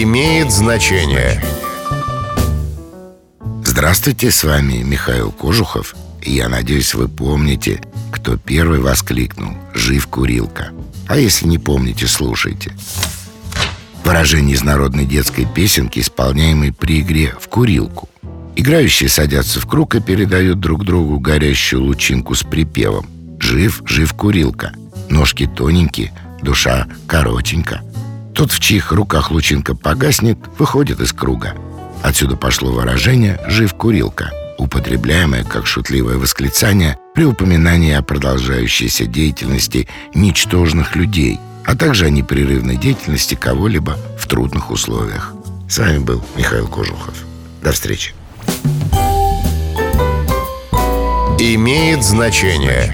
имеет значение. Здравствуйте, с вами Михаил Кожухов. Я надеюсь, вы помните, кто первый воскликнул «Жив курилка». А если не помните, слушайте. Выражение из народной детской песенки, исполняемой при игре в курилку. Играющие садятся в круг и передают друг другу горящую лучинку с припевом «Жив, жив курилка». Ножки тоненькие, душа коротенька. Тот, в чьих руках лучинка погаснет, выходит из круга. Отсюда пошло выражение «жив курилка», употребляемое как шутливое восклицание при упоминании о продолжающейся деятельности ничтожных людей, а также о непрерывной деятельности кого-либо в трудных условиях. С вами был Михаил Кожухов. До встречи. Имеет значение.